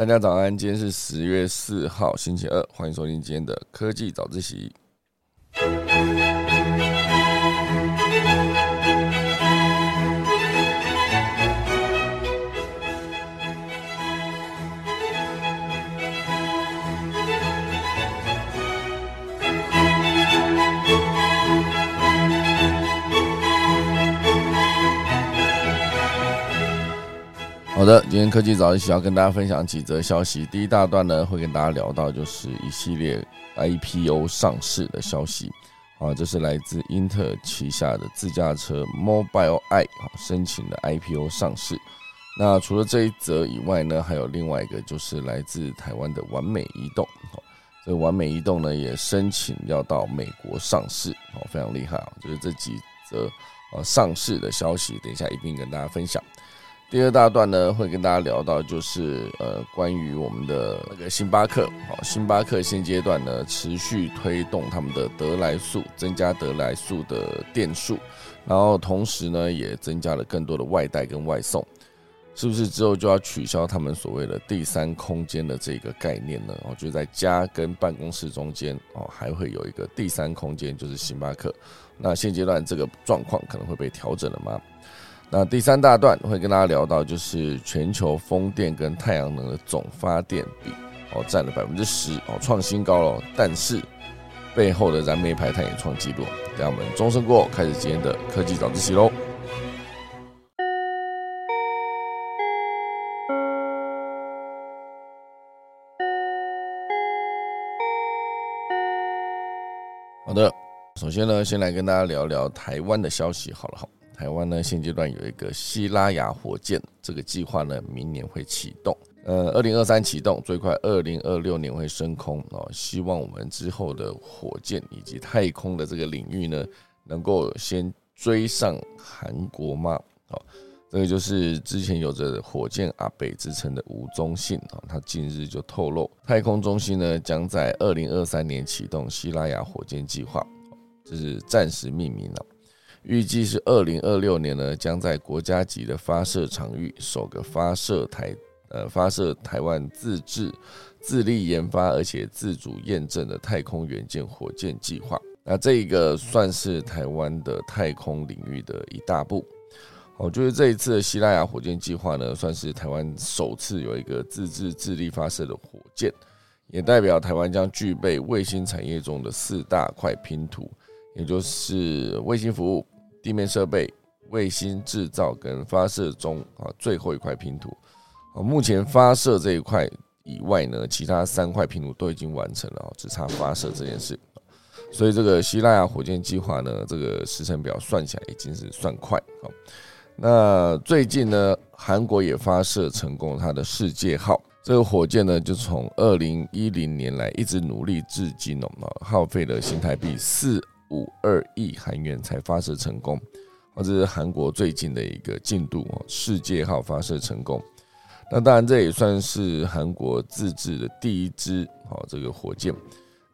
大家早安，今天是十月四号，星期二，欢迎收听今天的科技早自习。好的，今天科技早一起要跟大家分享几则消息。第一大段呢，会跟大家聊到就是一系列 IPO 上市的消息。啊，这是来自英特尔旗下的自驾车 Mobile i 啊申请的 IPO 上市。那除了这一则以外呢，还有另外一个就是来自台湾的完美移动。这完美移动呢也申请要到美国上市。哦，非常厉害啊！就是这几则呃上市的消息，等一下一并跟大家分享。第二大段呢，会跟大家聊到，就是呃，关于我们的那个星巴克，好，星巴克现阶段呢，持续推动他们的得来速，增加得来速的店数，然后同时呢，也增加了更多的外带跟外送，是不是之后就要取消他们所谓的第三空间的这个概念呢？哦，就在家跟办公室中间哦，还会有一个第三空间，就是星巴克。那现阶段这个状况可能会被调整了吗？那第三大段会跟大家聊到，就是全球风电跟太阳能的总发电比哦，占了百分之十哦，创新高了。但是背后的燃煤排碳也创纪录。等我们钟声过后，开始今天的科技早自习喽。好的，首先呢，先来跟大家聊聊台湾的消息。好了，好。台湾呢，现阶段有一个希拉雅火箭，这个计划呢，明年会启动。呃，二零二三启动，最快二零二六年会升空哦。希望我们之后的火箭以及太空的这个领域呢，能够先追上韩国嘛？哦，这个就是之前有着火箭阿北之称的吴宗信啊，他近日就透露，太空中心呢将在二零二三年启动希拉雅火箭计划，这是暂时命名了。预计是二零二六年呢，将在国家级的发射场域首个发射台，呃，发射台湾自制、自力研发而且自主验证的太空元件火箭计划。那这一个算是台湾的太空领域的一大步。哦，就是这一次的希腊雅火箭计划呢，算是台湾首次有一个自制、自力发射的火箭，也代表台湾将具备卫星产业中的四大块拼图。也就是卫星服务、地面设备、卫星制造跟发射中啊最后一块拼图啊，目前发射这一块以外呢，其他三块拼图都已经完成了，只差发射这件事。所以这个希腊火箭计划呢，这个时程表算起来已经是算快好。那最近呢，韩国也发射成功它的世界号这个火箭呢，就从二零一零年来一直努力至今哦，耗费了新台币四。五二亿韩元才发射成功，哦，这是韩国最近的一个进度哦。世界号发射成功，那当然这也算是韩国自制的第一支哦，这个火箭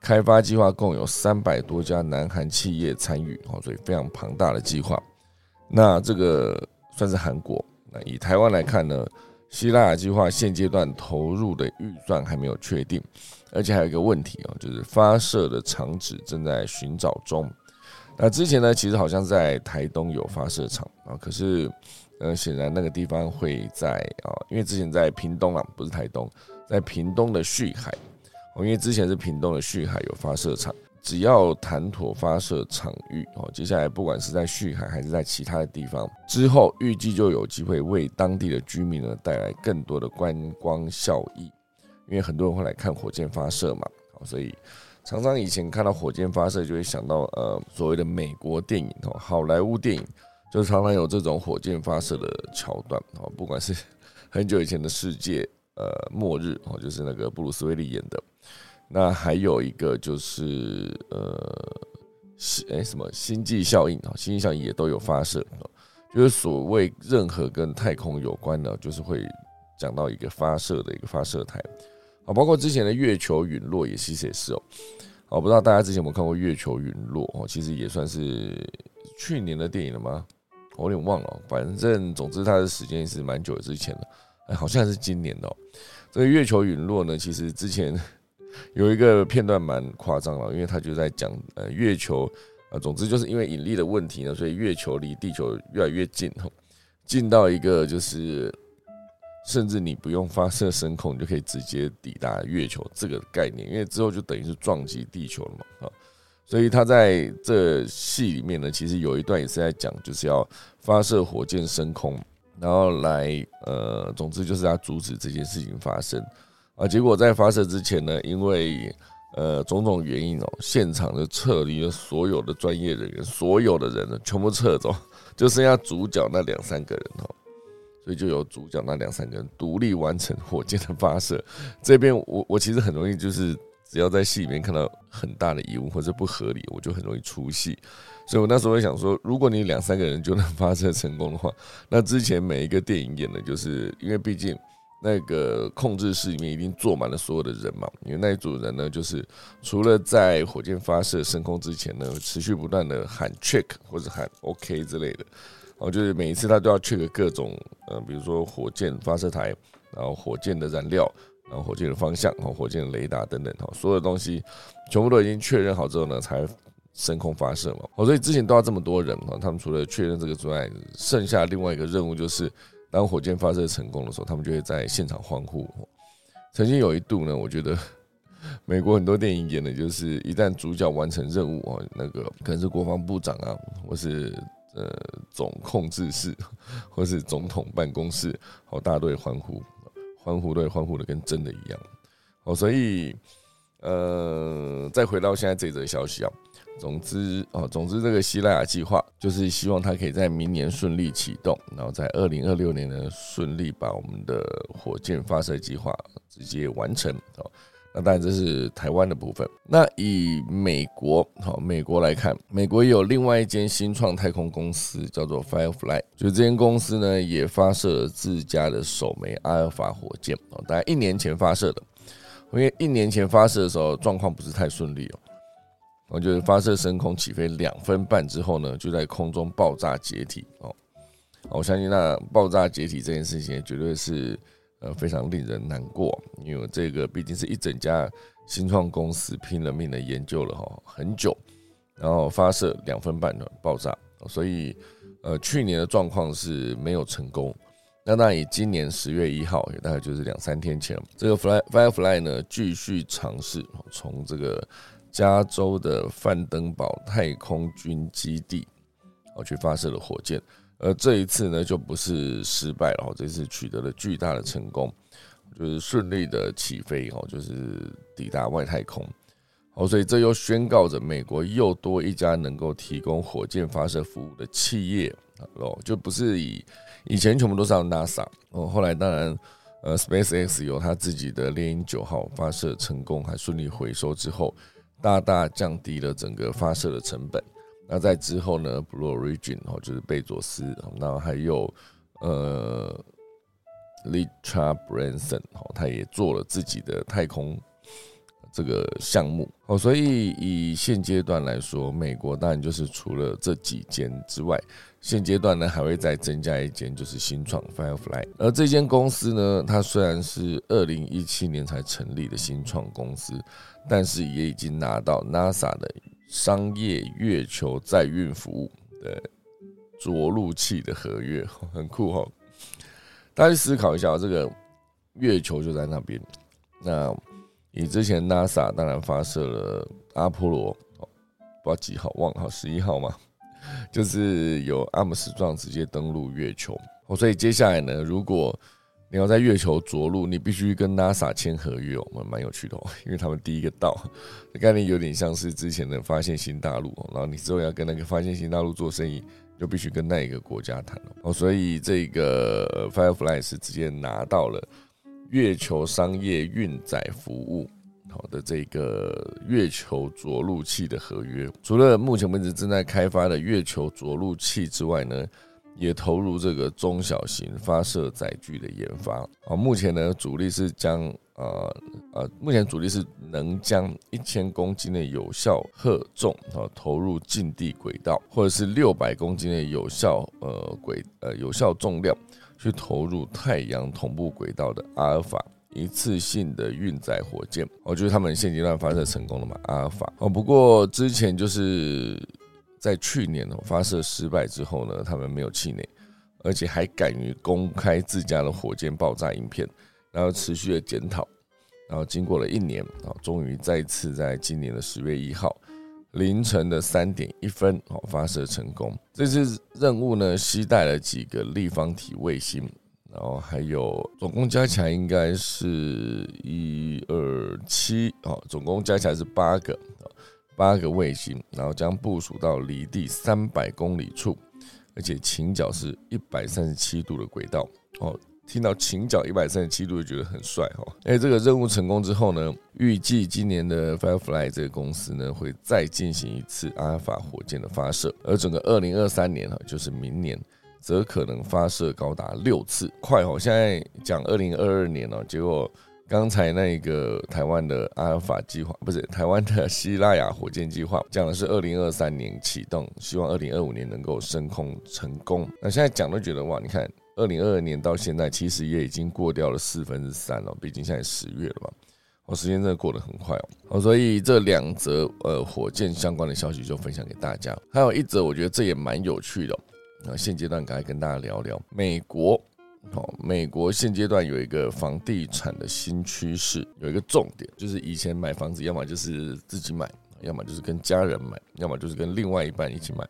开发计划共有三百多家南韩企业参与哦，所以非常庞大的计划。那这个算是韩国。那以台湾来看呢？希腊计划现阶段投入的预算还没有确定，而且还有一个问题哦，就是发射的场址正在寻找中。那之前呢，其实好像在台东有发射场啊，可是呃，显然那个地方会在啊，因为之前在屏东啊，不是台东，在屏东的旭海哦，因为之前是屏东的旭海有发射场。只要谈妥发射场域哦，接下来不管是在旭海还是在其他的地方，之后预计就有机会为当地的居民呢带来更多的观光效益，因为很多人会来看火箭发射嘛，所以常常以前看到火箭发射就会想到呃所谓的美国电影哦，好莱坞电影就常常有这种火箭发射的桥段哦，不管是很久以前的世界呃末日哦，就是那个布鲁斯威利演的。那还有一个就是呃，哎什么星际效应啊，星际效应也都有发射，就是所谓任何跟太空有关的，就是会讲到一个发射的一个发射台，啊，包括之前的月球陨落也其实也是哦，我不知道大家之前有没有看过月球陨落哦，其实也算是去年的电影了吗？我有点忘了，反正总之它的时间是蛮久之前的，哎，好像是今年的。这个月球陨落呢，其实之前有一个片段蛮夸张了，因为他就在讲呃月球啊，总之就是因为引力的问题呢，所以月球离地球越来越近，近到一个就是甚至你不用发射升空，你就可以直接抵达月球这个概念，因为之后就等于是撞击地球了嘛啊。所以他在这戏里面呢，其实有一段也是在讲，就是要发射火箭升空，然后来呃，总之就是要阻止这件事情发生啊。结果在发射之前呢，因为呃种种原因哦，现场就撤离了所有的专业人员，所有的人呢全部撤走，就剩下主角那两三个人哦，所以就有主角那两三个人独立完成火箭的发射。这边我我其实很容易就是。只要在戏里面看到很大的疑问或者不合理，我就很容易出戏。所以我那时候会想说，如果你两三个人就能发射成功的话，那之前每一个电影演的，就是因为毕竟那个控制室里面已经坐满了所有的人嘛。因为那一组人呢，就是除了在火箭发射升空之前呢，持续不断的喊 check 或者喊 OK 之类的，哦，就是每一次他都要 check 各种呃，比如说火箭发射台，然后火箭的燃料。然后火箭的方向，然后火箭的雷达等等，哈，所有东西全部都已经确认好之后呢，才升空发射嘛。哦，所以之前都要这么多人啊，他们除了确认这个之外，剩下另外一个任务就是，当火箭发射成功的时候，他们就会在现场欢呼。曾经有一度呢，我觉得 美国很多电影演的就是，一旦主角完成任务啊，那个可能是国防部长啊，或是呃总控制室，或是总统办公室，好，大家都会欢呼。欢呼对，欢呼的跟真的一样，哦，所以，呃，再回到现在这则消息啊，总之哦，总之这个希腊雅计划就是希望它可以在明年顺利启动，然后在二零二六年呢顺利把我们的火箭发射计划直接完成哦。那当然这是台湾的部分。那以美国好，美国来看，美国有另外一间新创太空公司叫做 Firefly，就这间公司呢也发射了自家的首枚阿尔法火箭哦，大概一年前发射的。因为一年前发射的时候状况不是太顺利哦，我就是发射升空起飞两分半之后呢，就在空中爆炸解体哦。我相信那爆炸解体这件事情绝对是。呃，非常令人难过，因为这个毕竟是一整家新创公司拼了命的研究了哈很久，然后发射两分半的爆炸，所以呃去年的状况是没有成功。那那以今年十月一号，也大概就是两三天前，这个 Fly Firefly 呢继续尝试从这个加州的范登堡太空军基地哦去发射了火箭。而这一次呢，就不是失败了，这次取得了巨大的成功，就是顺利的起飞，哦，就是抵达外太空，哦，所以这又宣告着美国又多一家能够提供火箭发射服务的企业，哦，就不是以以前全部都是 NASA，哦，后来当然，呃，SpaceX 有他自己的猎鹰九号发射成功，还顺利回收之后，大大降低了整个发射的成本。那在之后呢，Blue Origin 哦，就是贝佐斯，那还有呃 l i c h a Branson 哦，他也做了自己的太空这个项目哦，所以以现阶段来说，美国当然就是除了这几间之外，现阶段呢还会再增加一间，就是新创 Firefly。而这间公司呢，它虽然是二零一七年才成立的新创公司，但是也已经拿到 NASA 的。商业月球载运服务的着陆器的合约 很酷哈，大家去思考一下，这个月球就在那边。那你之前 NASA 当然发射了阿波罗，不知道几号，忘号十一号嘛，就是有阿姆斯壮直接登陆月球哦。所以接下来呢，如果你要在月球着陆，你必须跟 NASA 签合约哦，蛮蛮有趣的哦，因为他们第一个到，概念有点像是之前的发现新大陆，然后你之后要跟那个发现新大陆做生意，就必须跟那一个国家谈哦，所以这个 Firefly 是直接拿到了月球商业运载服务好的这个月球着陆器的合约，除了目前为止正在开发的月球着陆器之外呢。也投入这个中小型发射载具的研发啊，目前呢主力是将呃呃，目前主力是能将一千公斤的有效荷重啊投入近地轨道，或者是六百公斤的有效呃轨呃有效重量去投入太阳同步轨道的阿尔法一次性的运载火箭，哦，就是他们现阶段发射成功了嘛？阿尔法哦，不过之前就是在去年哦发射失败之后呢，他们没有气馁，而且还敢于公开自家的火箭爆炸影片，然后持续的检讨，然后经过了一年啊，终于再次在今年的十月一号。凌晨的三点一分，哦，发射成功。这次任务呢，携带了几个立方体卫星，然后还有总共加起来应该是一二七，哦，总共加起来是八个，八个卫星，然后将部署到离地三百公里处，而且倾角是一百三十七度的轨道，哦。听到倾角一百三十七度就觉得很帅哈！哎，这个任务成功之后呢，预计今年的 Firefly 这个公司呢会再进行一次阿尔法火箭的发射，而整个二零二三年哈，就是明年，则可能发射高达六次。快哦！现在讲二零二二年哦，结果刚才那个台湾的阿尔法计划不是台湾的希拉雅火箭计划，讲的是二零二三年启动，希望二零二五年能够升空成功。那现在讲都觉得哇，你看。二零二二年到现在，其实也已经过掉了四分之三了。毕竟现在十月了嘛，哦，时间真的过得很快哦。哦，所以这两则呃火箭相关的消息就分享给大家。还有一则，我觉得这也蛮有趣的。啊，现阶段赶快跟大家聊聊美国。哦，美国现阶段有一个房地产的新趋势，有一个重点，就是以前买房子，要么就是自己买，要么就是跟家人买，要么就是跟另外一半一起买。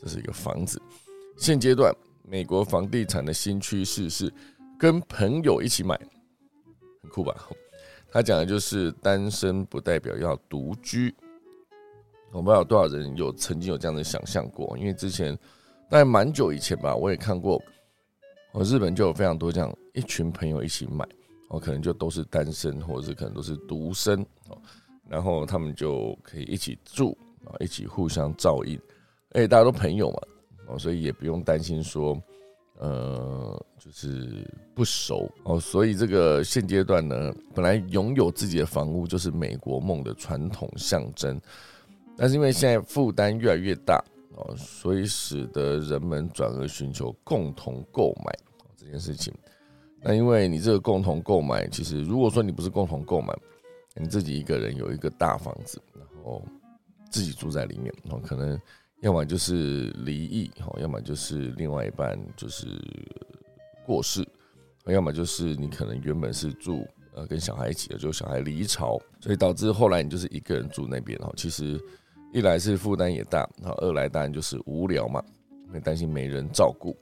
这是一个房子，现阶段。美国房地产的新趋势是跟朋友一起买，很酷吧？他讲的就是单身不代表要独居。我不知道有多少人有曾经有这样的想象过，因为之前在蛮久以前吧，我也看过，我日本就有非常多这样一群朋友一起买，哦，可能就都是单身，或者是可能都是独生哦，然后他们就可以一起住啊，一起互相照应，哎，大家都朋友嘛。哦，所以也不用担心说，呃，就是不熟哦。所以这个现阶段呢，本来拥有自己的房屋就是美国梦的传统象征，但是因为现在负担越来越大哦，所以使得人们转而寻求共同购买这件事情。那因为你这个共同购买，其实如果说你不是共同购买，你自己一个人有一个大房子，然后自己住在里面，然后可能。要么就是离异，哈，要么就是另外一半就是过世，要么就是你可能原本是住呃跟小孩一起的，就小孩离巢，所以导致后来你就是一个人住那边，哈，其实一来是负担也大，然后二来当然就是无聊嘛，会担心没人照顾，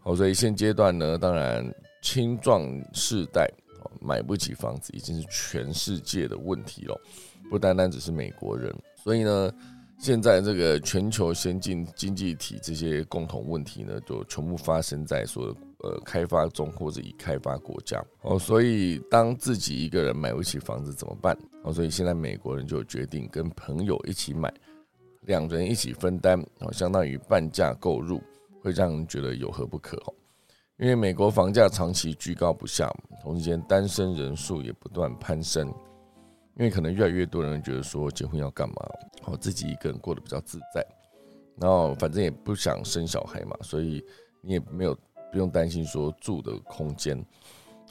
好，所以现阶段呢，当然青壮世代买不起房子已经是全世界的问题了，不单单只是美国人，所以呢。现在这个全球先进经济体这些共同问题呢，就全部发生在所呃开发中或者已开发国家哦。所以当自己一个人买不起房子怎么办？哦，所以现在美国人就决定跟朋友一起买，两人一起分担哦，相当于半价购入，会让人觉得有何不可哦？因为美国房价长期居高不下，同时间单身人数也不断攀升。因为可能越来越多人觉得说结婚要干嘛？哦，自己一个人过得比较自在，然后反正也不想生小孩嘛，所以你也没有不用担心说住的空间。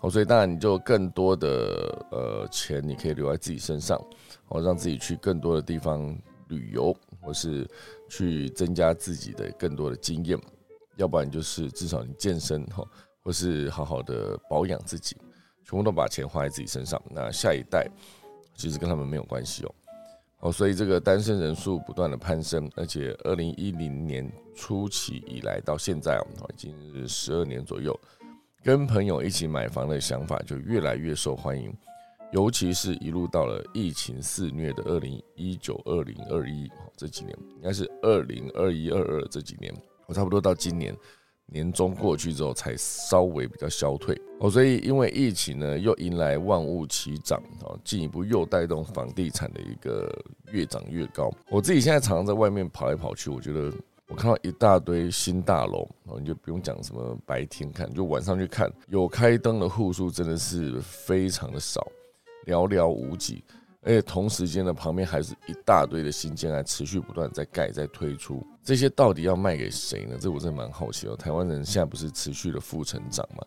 哦，所以当然你就更多的呃钱你可以留在自己身上，哦，让自己去更多的地方旅游，或是去增加自己的更多的经验。要不然就是至少你健身哈，或是好好的保养自己，全部都把钱花在自己身上。那下一代。其实跟他们没有关系哦，哦，所以这个单身人数不断的攀升，而且二零一零年初期以来到现在啊，已经是十二年左右，跟朋友一起买房的想法就越来越受欢迎，尤其是一路到了疫情肆虐的二零一九、二零二一这几年，应该是二零二一、二二这几年，我差不多到今年。年终过去之后，才稍微比较消退哦，所以因为疫情呢，又迎来万物齐涨哦，进一步又带动房地产的一个越涨越高。我自己现在常常在外面跑来跑去，我觉得我看到一大堆新大楼哦，你就不用讲什么白天看，就晚上去看，有开灯的户数真的是非常的少，寥寥无几。而且同时间呢，旁边还是一大堆的新建案持续不断在盖在推出，这些到底要卖给谁呢？这我真的蛮好奇哦。台湾人现在不是持续的负成长吗？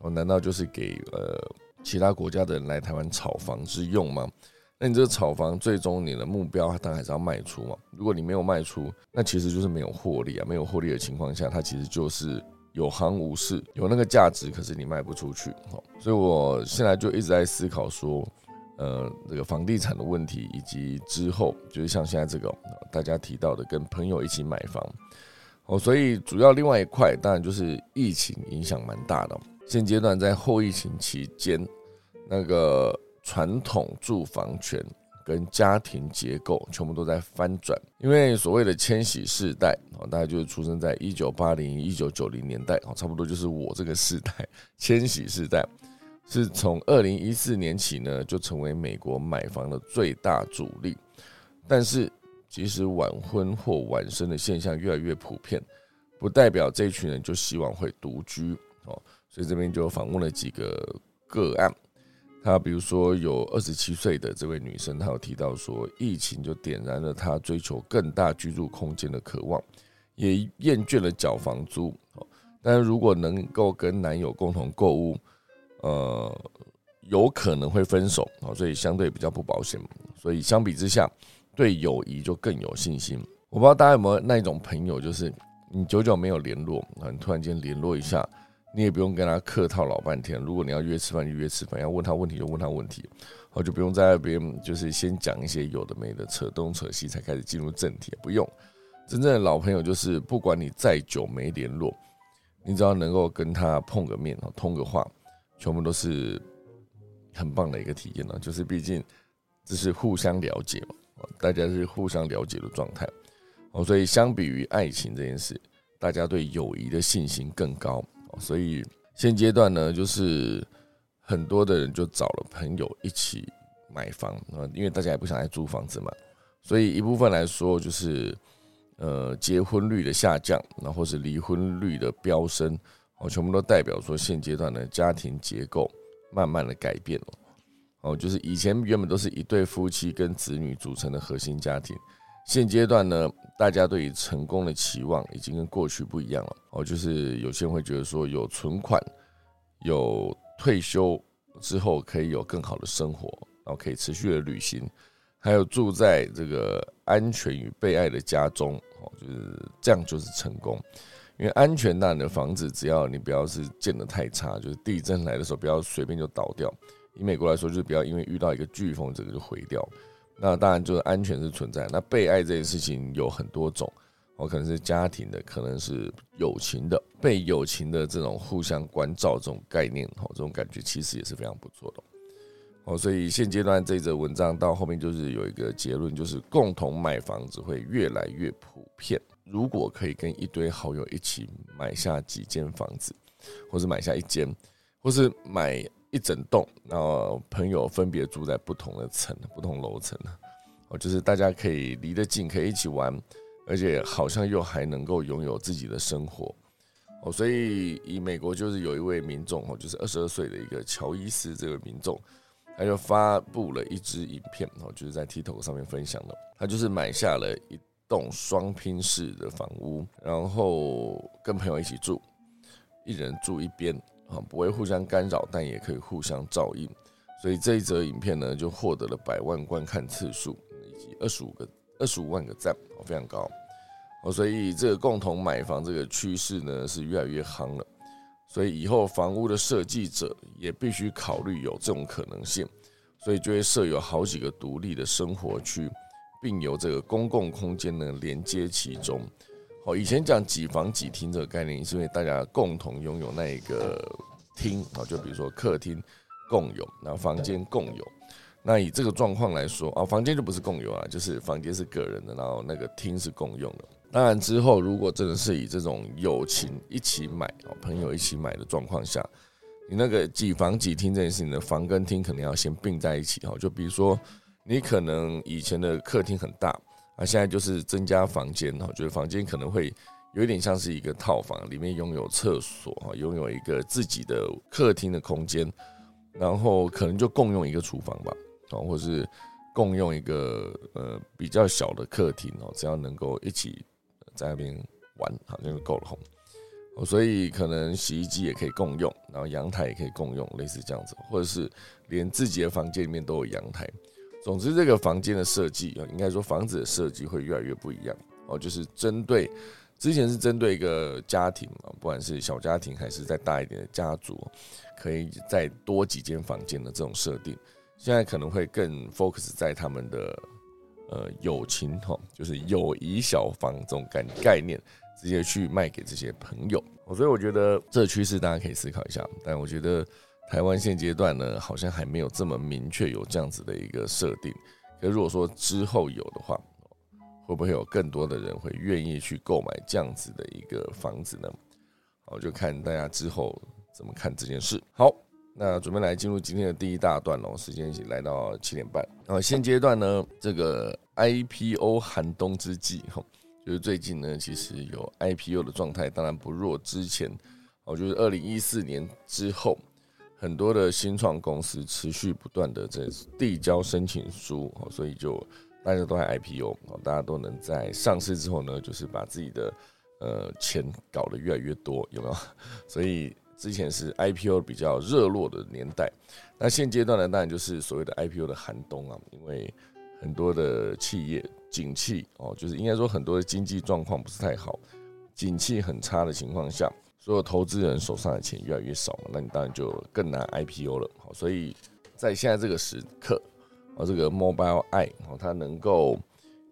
哦，难道就是给呃其他国家的人来台湾炒房之用吗？那你这个炒房最终你的目标当然还是要卖出嘛。如果你没有卖出，那其实就是没有获利啊。没有获利的情况下，它其实就是有行无市，有那个价值，可是你卖不出去。哦，所以我现在就一直在思考说。呃，这个房地产的问题，以及之后就是像现在这个大家提到的，跟朋友一起买房哦，所以主要另外一块当然就是疫情影响蛮大的。现阶段在后疫情期间，那个传统住房权跟家庭结构全部都在翻转，因为所谓的千禧世代啊，大概就是出生在一九八零、一九九零年代啊，差不多就是我这个世代，千禧世代。是从二零一四年起呢，就成为美国买房的最大主力。但是，即使晚婚或晚生的现象越来越普遍，不代表这群人就希望会独居哦。所以这边就访问了几个个案。他比如说有二十七岁的这位女生，她有提到说，疫情就点燃了她追求更大居住空间的渴望，也厌倦了缴房租。但是如果能够跟男友共同购物，呃，有可能会分手啊，所以相对比较不保险。所以相比之下，对友谊就更有信心。我不知道大家有没有那一种朋友，就是你久久没有联络，突然间联络一下，你也不用跟他客套老半天。如果你要约吃饭就约吃饭，要问他问题就问他问题，我就不用在那边就是先讲一些有的没的，扯东扯西才开始进入正题。不用，真正的老朋友就是不管你再久没联络，你只要能够跟他碰个面啊，通个话。全部都是很棒的一个体验呢，就是毕竟这是互相了解嘛，大家是互相了解的状态哦，所以相比于爱情这件事，大家对友谊的信心更高所以现阶段呢，就是很多的人就找了朋友一起买房啊，因为大家也不想再租房子嘛，所以一部分来说就是呃结婚率的下降，然后是离婚率的飙升。哦，全部都代表说现阶段的家庭结构慢慢的改变了。哦，就是以前原本都是一对夫妻跟子女组成的核心家庭，现阶段呢，大家对于成功的期望已经跟过去不一样了。哦，就是有些人会觉得说有存款，有退休之后可以有更好的生活，然后可以持续的旅行，还有住在这个安全与被爱的家中。哦，就是这样就是成功。因为安全，那你的房子只要你不要是建的太差，就是地震来的时候不要随便就倒掉。以美国来说，就是不要因为遇到一个飓风，这个就毁掉。那当然就是安全是存在。那被爱这件事情有很多种，哦，可能是家庭的，可能是友情的，被友情的这种互相关照这种概念，哦，这种感觉其实也是非常不错的。哦，所以现阶段这则文章到后面就是有一个结论，就是共同买房子会越来越普遍。如果可以跟一堆好友一起买下几间房子，或是买下一间，或是买一整栋，然后朋友分别住在不同的层、不同楼层哦，就是大家可以离得近，可以一起玩，而且好像又还能够拥有自己的生活哦。所以以美国就是有一位民众哦，就是二十二岁的一个乔伊斯这个民众，他就发布了一支影片哦，就是在 TikTok 上面分享的，他就是买下了一。栋双拼式的房屋，然后跟朋友一起住，一人住一边啊，不会互相干扰，但也可以互相照应。所以这一则影片呢，就获得了百万观看次数以及二十五个二十五万个赞，非常高哦。所以这个共同买房这个趋势呢，是越来越夯了。所以以后房屋的设计者也必须考虑有这种可能性，所以就会设有好几个独立的生活区。并由这个公共空间呢连接其中。哦，以前讲几房几厅这个概念，是因为大家共同拥有那一个厅啊，就比如说客厅共有，然后房间共有。那以这个状况来说啊，房间就不是共有啊，就是房间是个人的，然后那个厅是共用的。当然之后，如果真的是以这种友情一起买啊，朋友一起买的状况下，你那个几房几厅这件事情的房跟厅肯定要先并在一起哈，就比如说。你可能以前的客厅很大啊，现在就是增加房间哈，觉得房间可能会有一点像是一个套房，里面拥有厕所哈，拥有一个自己的客厅的空间，然后可能就共用一个厨房吧，哦，或是共用一个呃比较小的客厅哦，只要能够一起在那边玩，好像就够了。哦，所以可能洗衣机也可以共用，然后阳台也可以共用，类似这样子，或者是连自己的房间里面都有阳台。总之，这个房间的设计啊，应该说房子的设计会越来越不一样哦，就是针对之前是针对一个家庭啊，不管是小家庭还是再大一点的家族，可以再多几间房间的这种设定。现在可能会更 focus 在他们的呃友情哈，就是友谊小房这种概概念，直接去卖给这些朋友。所以我觉得这趋势大家可以思考一下。但我觉得台湾现阶段呢，好像还没有这么明确有这样子的一个设定。可如果说之后有的话，会不会有更多的人会愿意去购买这样子的一个房子呢？好，就看大家之后怎么看这件事。好。那准备来进入今天的第一大段喽，时间已经来到七点半。啊，现阶段呢，这个 IPO 寒冬之际，哈，就是最近呢，其实有 IPO 的状态，当然不弱之前。哦，就是二零一四年之后，很多的新创公司持续不断的在递交申请书，所以就大家都在 IPO，哦，大家都能在上市之后呢，就是把自己的呃钱搞得越来越多，有没有？所以。之前是 IPO 比较热络的年代，那现阶段呢，当然就是所谓的 IPO 的寒冬啊，因为很多的企业景气哦，就是应该说很多的经济状况不是太好，景气很差的情况下，所有投资人手上的钱越来越少嘛，那你当然就更难 IPO 了。好，所以在现在这个时刻，啊，这个 Mobile I 哦，它能够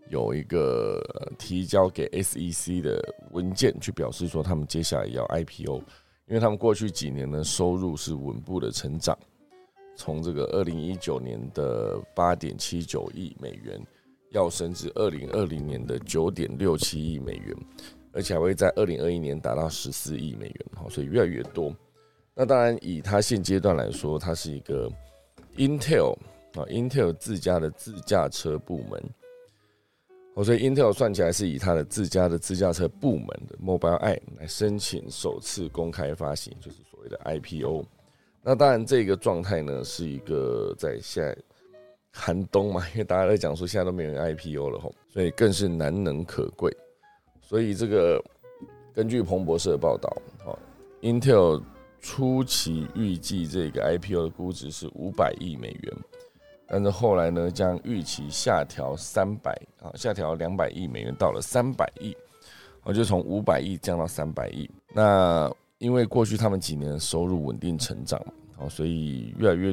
有一个提交给 SEC 的文件，去表示说他们接下来要 IPO。因为他们过去几年的收入是稳步的成长，从这个二零一九年的八点七九亿美元，要升至二零二零年的九点六七亿美元，而且还会在二零二一年达到十四亿美元，好，所以越来越多。那当然，以它现阶段来说，它是一个 Intel 啊，Intel 自家的自驾车部门。哦，所以 Intel 算起来是以它的自家的自驾车部门的 Mobile i 来申请首次公开发行，就是所谓的 IPO。那当然，这个状态呢是一个在现在寒冬嘛，因为大家在讲说现在都没人 IPO 了吼，所以更是难能可贵。所以这个根据彭博社的报道，哦，Intel 初期预计这个 IPO 的估值是五百亿美元。但是后来呢，将预期下调三百啊，下调两百亿美元到了三百亿，我就从五百亿降到三百亿。那因为过去他们几年收入稳定成长，哦，所以越来越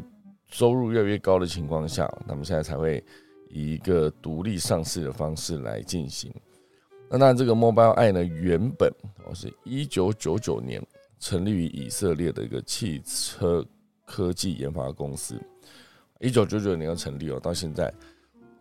收入越来越高的情况下，他们现在才会以一个独立上市的方式来进行。那当然，这个 Mobile i 呢，原本哦是一九九九年成立于以色列的一个汽车科技研发公司。一九九九年要成立哦，到现在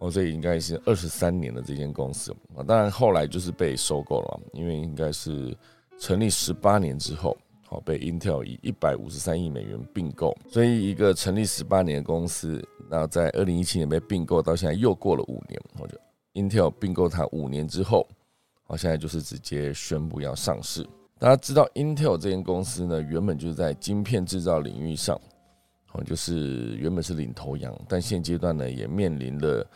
哦，这应该是二十三年的这间公司啊。当然后来就是被收购了，因为应该是成立十八年之后，好被 Intel 以一百五十三亿美元并购。所以一个成立十八年的公司，那在二零一七年被并购，到现在又过了五年，我就 Intel 并购它五年之后，好现在就是直接宣布要上市。大家知道 Intel 这间公司呢，原本就是在晶片制造领域上。哦，就是原本是领头羊，但现阶段呢，也面临了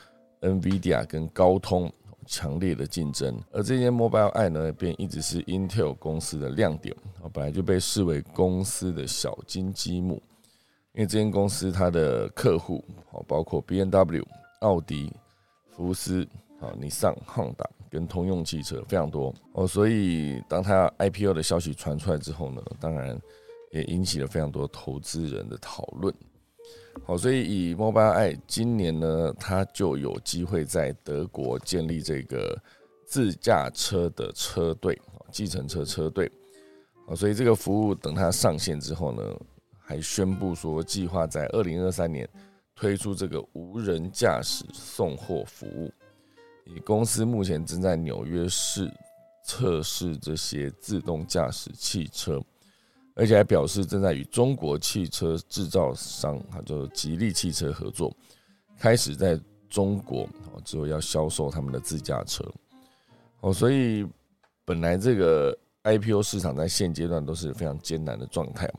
NVIDIA 跟高通强烈的竞争。而这间 Mobile i 呢，便一直是 Intel 公司的亮点。哦，本来就被视为公司的小金积木，因为这间公司它的客户，哦，包括 B N W、奥迪、福斯、啊，尼桑、汉达跟通用汽车非常多。哦，所以当它 IPO 的消息传出来之后呢，当然。也引起了非常多投资人的讨论。好，所以以 Mobile i 今年呢，它就有机会在德国建立这个自驾车的车队，计程车车队。好，所以这个服务等它上线之后呢，还宣布说计划在二零二三年推出这个无人驾驶送货服务。以公司目前正在纽约市测试这些自动驾驶汽车。而且还表示正在与中国汽车制造商，哈，就吉利汽车合作，开始在中国哦，之后要销售他们的自驾车。哦，所以本来这个 IPO 市场在现阶段都是非常艰难的状态。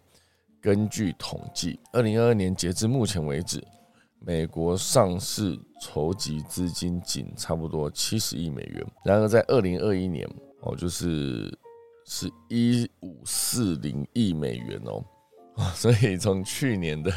根据统计，二零二二年截至目前为止，美国上市筹集资金仅差不多七十亿美元。然而在二零二一年哦，就是是一五四零亿美元哦，所以从去年的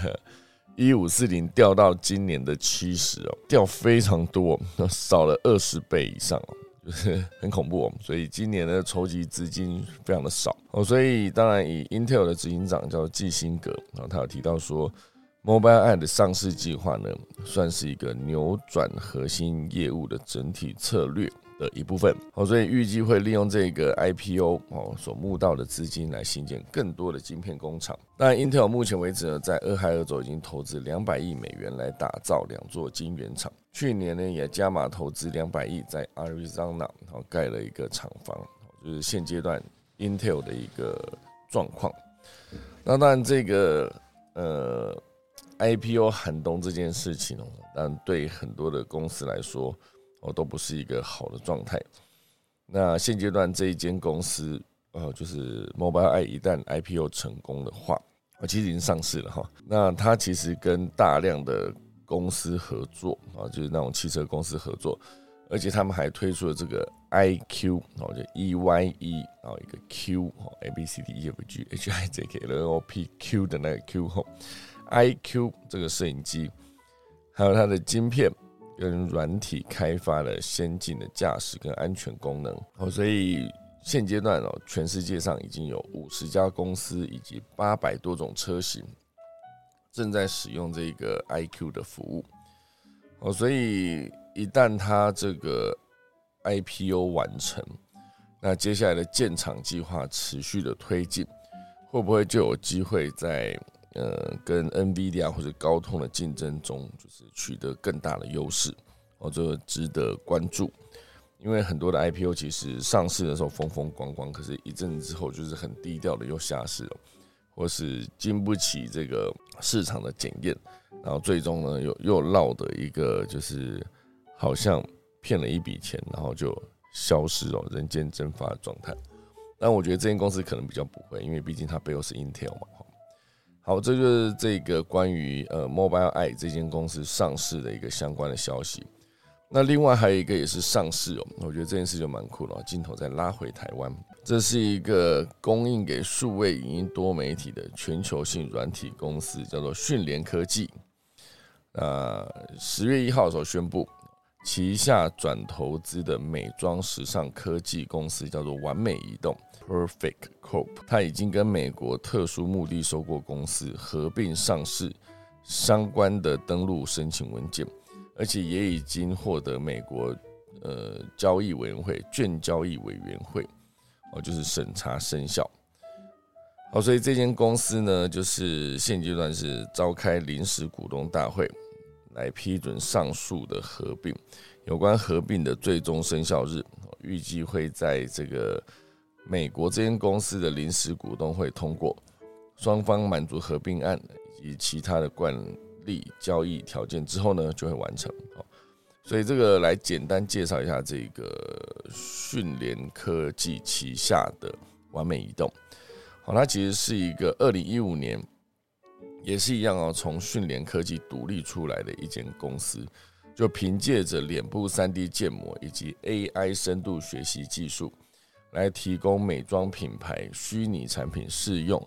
一五四零掉到今年的七十哦，掉非常多，少了二十倍以上哦。就是很恐怖哦，所以今年的筹集资金非常的少哦，所以当然以 Intel 的执行长叫季辛格，然后他有提到说，Mobile Eye 的上市计划呢，算是一个扭转核心业务的整体策略。的一部分哦，所以预计会利用这个 IPO 哦所募到的资金来新建更多的晶片工厂。那，Intel 目前为止呢，在俄亥俄州已经投资两百亿美元来打造两座晶圆厂。去年呢，也加码投资两百亿在 Arizona 然后盖了一个厂房，就是现阶段 Intel 的一个状况。那当然，这个呃 IPO 寒冬这件事情哦，但对很多的公司来说。哦，都不是一个好的状态。那现阶段这一间公司，呃，就是 Mobile，I 一旦 IPO 成功的话，啊，其实已经上市了哈。那它其实跟大量的公司合作啊，就是那种汽车公司合作，而且他们还推出了这个 IQ，哦，就 E Y E，然后一个 Q，哦，A B C D E F G H I J K L O P Q 的那个 Q，哈，IQ 这个摄影机，还有它的晶片。跟软体开发了先进的驾驶跟安全功能哦，所以现阶段哦，全世界上已经有五十家公司以及八百多种车型正在使用这个 iQ 的服务哦，所以一旦它这个 IPO 完成，那接下来的建厂计划持续的推进，会不会就有机会在？呃，跟 NVIDIA 或者高通的竞争中，就是取得更大的优势，哦，这个值得关注。因为很多的 IPO 其实上市的时候风风光光，可是一阵之后就是很低调的又下市了，或是经不起这个市场的检验，然后最终呢又又落的一个就是好像骗了一笔钱，然后就消失了，人间蒸发的状态。但我觉得这间公司可能比较不会，因为毕竟它背后是 Intel 嘛。好，这就是这个关于呃 Mobile Eye 这间公司上市的一个相关的消息。那另外还有一个也是上市哦，我觉得这件事就蛮酷了。镜头再拉回台湾，这是一个供应给数位影音多媒体的全球性软体公司，叫做讯联科技。那十月一号的时候宣布，旗下转投资的美妆时尚科技公司叫做完美移动。Perfect Corp，它已经跟美国特殊目的收购公司合并上市，相关的登录申请文件，而且也已经获得美国呃交易委员会券交易委员会哦，就是审查生效。好，所以这间公司呢，就是现阶段是召开临时股东大会来批准上述的合并，有关合并的最终生效日，预计会在这个。美国这间公司的临时股东会通过，双方满足合并案以及其他的惯例交易条件之后呢，就会完成。好，所以这个来简单介绍一下这个讯联科技旗下的完美移动。好，它其实是一个二零一五年也是一样哦，从讯联科技独立出来的一间公司，就凭借着脸部三 D 建模以及 AI 深度学习技术。来提供美妆品牌虚拟产品试用、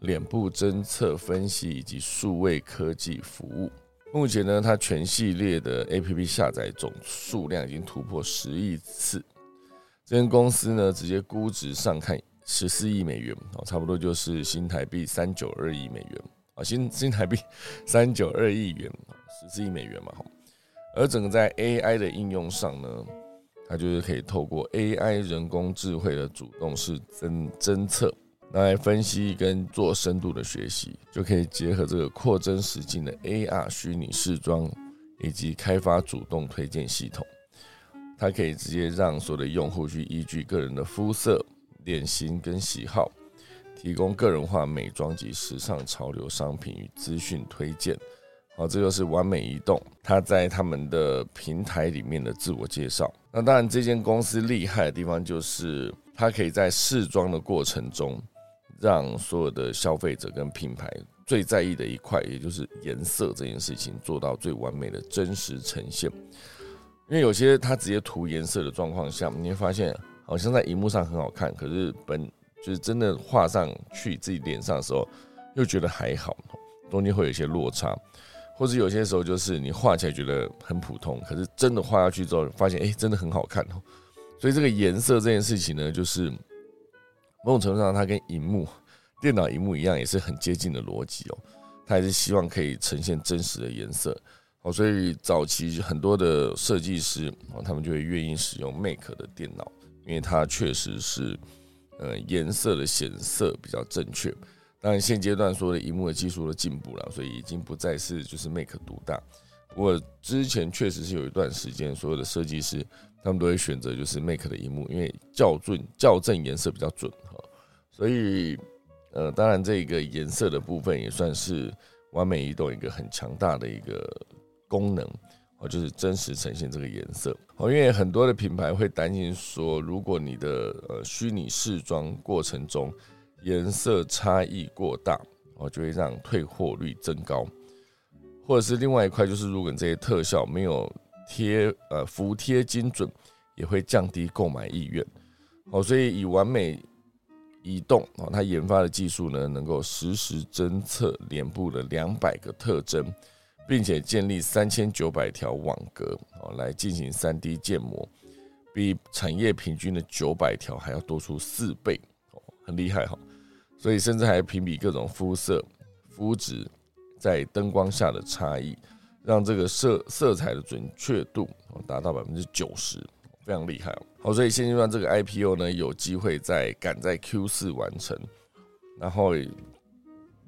脸部侦测分析以及数位科技服务。目前呢，它全系列的 APP 下载总数量已经突破十亿次。这间公司呢，直接估值上看十四亿美元哦，差不多就是新台币三九二亿美元啊，新新台币 三九二亿元，十四亿美元嘛。而整个在 AI 的应用上呢？它就是可以透过 AI 人工智慧的主动式侦侦测来分析跟做深度的学习，就可以结合这个扩增实境的 AR 虚拟试妆，以及开发主动推荐系统。它可以直接让所有的用户去依据个人的肤色、脸型跟喜好，提供个人化美妆及时尚潮流商品与资讯推荐。好，这就是完美移动，它在他们的平台里面的自我介绍。那当然，这间公司厉害的地方就是，它可以在试妆的过程中，让所有的消费者跟品牌最在意的一块，也就是颜色这件事情做到最完美的真实呈现。因为有些他直接涂颜色的状况下，你会发现好像在荧幕上很好看，可是本就是真的画上去自己脸上的时候，又觉得还好，中间会有一些落差，或者有些时候就是你画起来觉得很普通，可是真的画下去之后，发现哎，真的很好看哦。所以这个颜色这件事情呢，就是某种程度上，它跟荧幕、电脑荧幕一样，也是很接近的逻辑哦。它还是希望可以呈现真实的颜色。哦，所以早期很多的设计师哦，他们就会愿意使用 Make 的电脑，因为它确实是呃颜色的显色比较正确。当然现阶段所有的荧幕的技术的进步了，所以已经不再是就是 Make 独大。我之前确实是有一段时间，所有的设计师他们都会选择就是 Make 的荧幕，因为校准校正颜色比较准哈。所以呃，当然这个颜色的部分也算是完美移动一个很强大的一个。功能哦，就是真实呈现这个颜色哦，因为很多的品牌会担心说，如果你的呃虚拟试装过程中颜色差异过大哦，就会让退货率增高，或者是另外一块就是，如果你这些特效没有贴呃服贴精准，也会降低购买意愿哦，所以以完美移动哦，它研发的技术呢，能够实时侦测脸部的两百个特征。并且建立三千九百条网格哦，来进行三 D 建模，比产业平均的九百条还要多出四倍哦，很厉害哈。所以甚至还评比各种肤色、肤质在灯光下的差异，让这个色色彩的准确度达到百分之九十，非常厉害哦。好，所以现阶段这个 IPO 呢，有机会在赶在 Q 四完成，然后。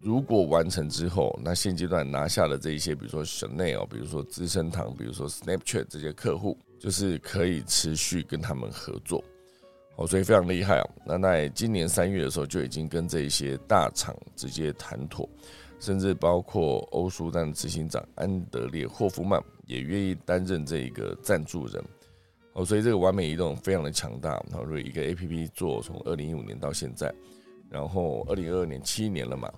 如果完成之后，那现阶段拿下的这一些，比如说 Chanel，比如说资生堂，比如说 Snapchat 这些客户，就是可以持续跟他们合作，哦，所以非常厉害啊。那在今年三月的时候，就已经跟这些大厂直接谈妥，甚至包括欧舒丹执行长安德烈霍夫曼也愿意担任这一个赞助人，哦，所以这个完美移动非常的强大。然后，一个 A P P 做从二零一五年到现在，然后二零二二年七年了嘛。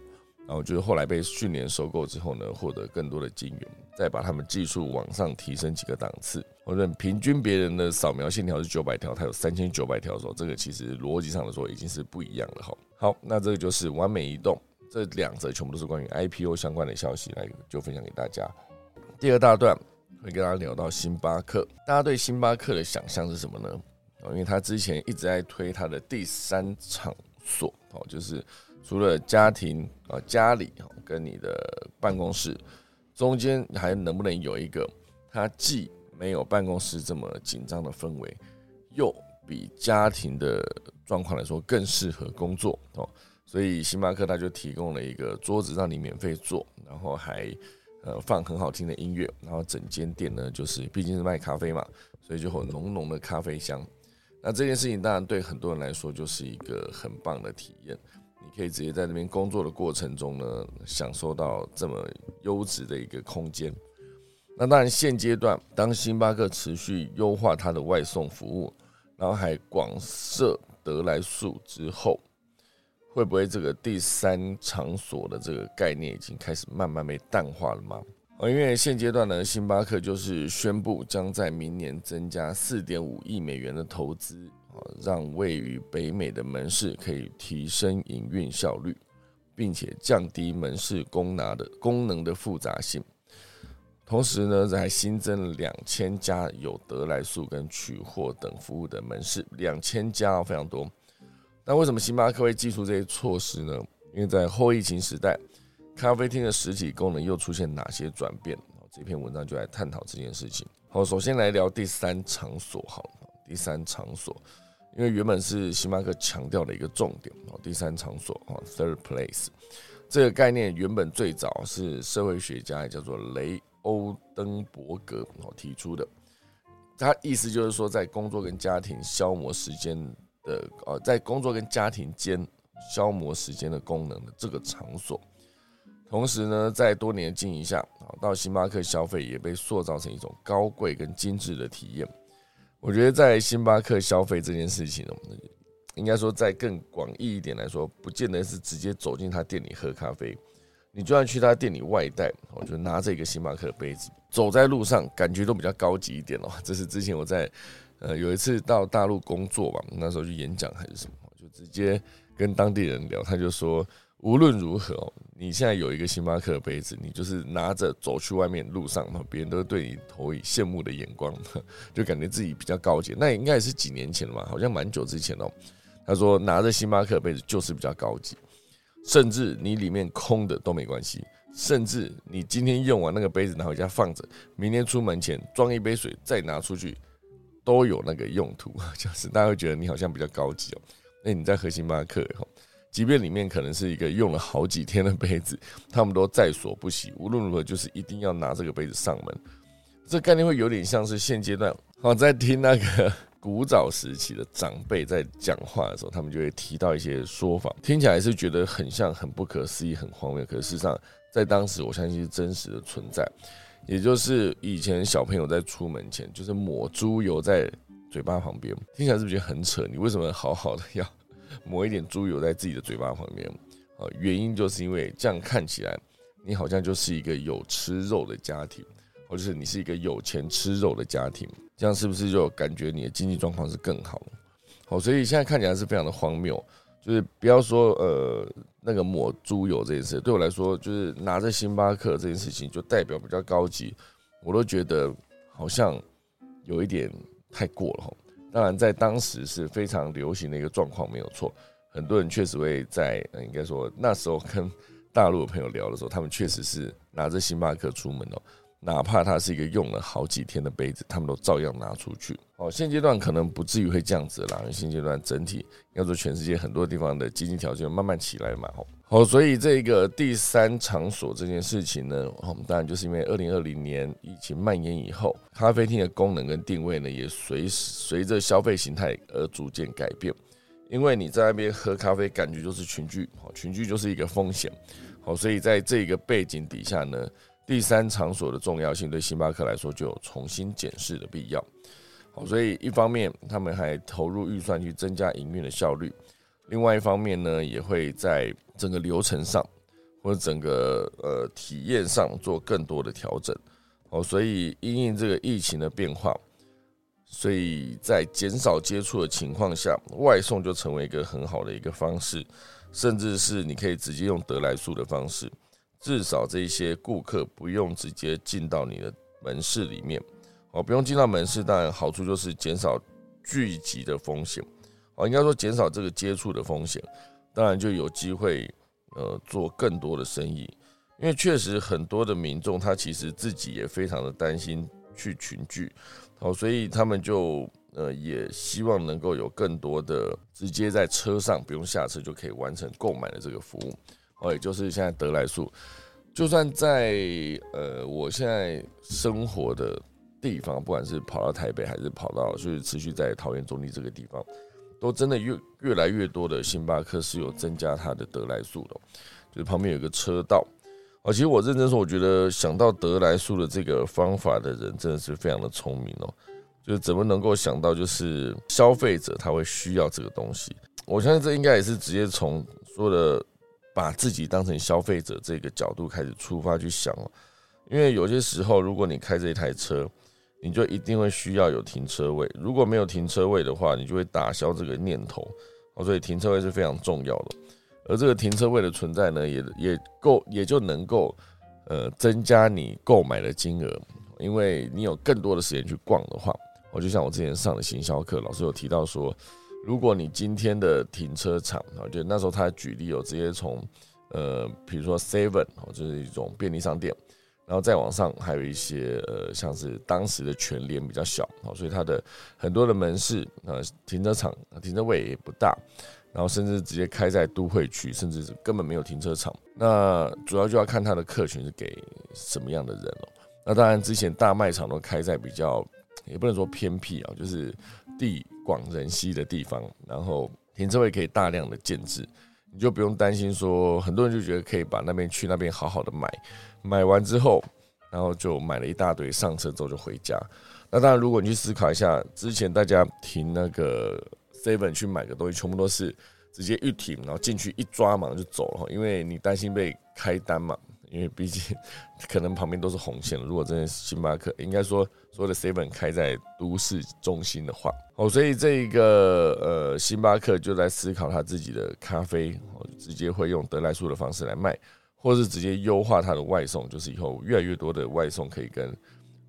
然后就是后来被训练收购之后呢，获得更多的金源，再把他们技术往上提升几个档次。我认平均别人的扫描线条是九百条，它有三千九百条的时候，这个其实逻辑上来说已经是不一样了。哈，好，那这个就是完美移动，这两则全部都是关于 IPO 相关的消息，来就分享给大家。第二大段会跟大家聊到星巴克，大家对星巴克的想象是什么呢？因为他之前一直在推他的第三场所，哦，就是。除了家庭啊，家里跟你的办公室中间还能不能有一个，它既没有办公室这么紧张的氛围，又比家庭的状况来说更适合工作哦。所以星巴克它就提供了一个桌子让你免费坐，然后还呃放很好听的音乐，然后整间店呢就是毕竟是卖咖啡嘛，所以就有浓浓的咖啡香。那这件事情当然对很多人来说就是一个很棒的体验。你可以直接在那边工作的过程中呢，享受到这么优质的一个空间。那当然，现阶段当星巴克持续优化它的外送服务，然后还广设得来速之后，会不会这个第三场所的这个概念已经开始慢慢被淡化了吗？啊，因为现阶段呢，星巴克就是宣布将在明年增加四点五亿美元的投资。让位于北美的门市可以提升营运效率，并且降低门市功能的功能的复杂性。同时呢，还新增了两千家有得来速跟取货等服务的门市，两千家非常多。那为什么星巴克会寄出这些措施呢？因为在后疫情时代，咖啡厅的实体功能又出现哪些转变？这篇文章就来探讨这件事情。好，首先来聊第三场所，好，第三场所。因为原本是星巴克强调的一个重点哦，第三场所哦，third place 这个概念原本最早是社会学家叫做雷欧登伯格哦提出的，他意思就是说，在工作跟家庭消磨时间的呃，在工作跟家庭间消磨时间的功能的这个场所，同时呢，在多年经营下啊，到星巴克消费也被塑造成一种高贵跟精致的体验。我觉得在星巴克消费这件事情，应该说在更广义一点来说，不见得是直接走进他店里喝咖啡，你就算去他店里外带，我就拿着一个星巴克的杯子，走在路上感觉都比较高级一点哦。这是之前我在呃有一次到大陆工作吧，那时候去演讲还是什么，就直接跟当地人聊，他就说无论如何，你现在有一个星巴克的杯子，你就是拿着走去外面路上，别人都对你投以羡慕的眼光，就感觉自己比较高级。那应该也是几年前了嘛，好像蛮久之前哦。他说拿着星巴克杯子就是比较高级。甚至你里面空的都没关系，甚至你今天用完那个杯子拿回家放着，明天出门前装一杯水再拿出去，都有那个用途，就是大家会觉得你好像比较高级哦。那你在喝星巴克哈，即便里面可能是一个用了好几天的杯子，他们都在所不惜，无论如何就是一定要拿这个杯子上门。这概念会有点像是现阶段 好在听那个。古早时期的长辈在讲话的时候，他们就会提到一些说法，听起来是觉得很像、很不可思议、很荒谬。可是事实上，在当时，我相信是真实的存在。也就是以前小朋友在出门前，就是抹猪油在嘴巴旁边，听起来是不是觉得很扯？你为什么好好的要抹一点猪油在自己的嘴巴旁边？啊，原因就是因为这样看起来，你好像就是一个有吃肉的家庭，或者是你是一个有钱吃肉的家庭。这样是不是就感觉你的经济状况是更好？好，所以现在看起来是非常的荒谬。就是不要说呃那个抹猪油这件事，对我来说，就是拿着星巴克这件事情就代表比较高级，我都觉得好像有一点太过了哈。当然，在当时是非常流行的一个状况，没有错。很多人确实会在应该说那时候跟大陆的朋友聊的时候，他们确实是拿着星巴克出门哦。哪怕它是一个用了好几天的杯子，他们都照样拿出去。哦，现阶段可能不至于会这样子啦，因为现阶段整体要说全世界很多地方的经济条件慢慢起来嘛。吼，好，所以这个第三场所这件事情呢，我们当然就是因为二零二零年疫情蔓延以后，咖啡厅的功能跟定位呢，也随随着消费形态而逐渐改变。因为你在那边喝咖啡，感觉就是群聚，好，群聚就是一个风险。好，所以在这个背景底下呢。第三场所的重要性对星巴克来说就有重新检视的必要。好，所以一方面他们还投入预算去增加营运的效率，另外一方面呢，也会在整个流程上或者整个呃体验上做更多的调整。哦，所以因应这个疫情的变化，所以在减少接触的情况下，外送就成为一个很好的一个方式，甚至是你可以直接用得来速的方式。至少这些顾客不用直接进到你的门市里面，哦，不用进到门市，当然好处就是减少聚集的风险，哦，应该说减少这个接触的风险，当然就有机会呃做更多的生意，因为确实很多的民众他其实自己也非常的担心去群聚，哦，所以他们就呃也希望能够有更多的直接在车上不用下车就可以完成购买的这个服务。哦，也就是现在得来速，就算在呃，我现在生活的地方，不管是跑到台北，还是跑到就是持续在桃园中立这个地方，都真的越越来越多的星巴克是有增加它的得来速的，就是旁边有个车道。哦，其实我认真说，我觉得想到得来速的这个方法的人，真的是非常的聪明哦。就是怎么能够想到，就是消费者他会需要这个东西？我相信这应该也是直接从说的。把自己当成消费者这个角度开始出发去想哦，因为有些时候，如果你开这台车，你就一定会需要有停车位。如果没有停车位的话，你就会打消这个念头哦。所以停车位是非常重要的。而这个停车位的存在呢，也也够，也就能够呃增加你购买的金额，因为你有更多的时间去逛的话，我就像我之前上的行销课，老师有提到说。如果你今天的停车场啊，就那时候他举例哦，直接从呃，比如说 Seven 哦，就是一种便利商店，然后再往上还有一些呃，像是当时的全联比较小哦，所以它的很多的门市呃，停车场停车位也不大，然后甚至直接开在都会区，甚至根本没有停车场。那主要就要看它的客群是给什么样的人哦。那当然之前大卖场都开在比较，也不能说偏僻啊，就是地。广人稀的地方，然后停车位可以大量的建制，你就不用担心说，很多人就觉得可以把那边去那边好好的买，买完之后，然后就买了一大堆，上车之后就回家。那当然，如果你去思考一下，之前大家停那个 seven 去买个东西，全部都是直接一停，然后进去一抓，马上就走了，因为你担心被开单嘛，因为毕竟 可能旁边都是红线。如果真的星巴克，应该说所有的 seven 开在都市中心的话，哦，所以这一个呃星巴克就在思考他自己的咖啡，哦直接会用德莱素的方式来卖，或是直接优化它的外送，就是以后越来越多的外送可以跟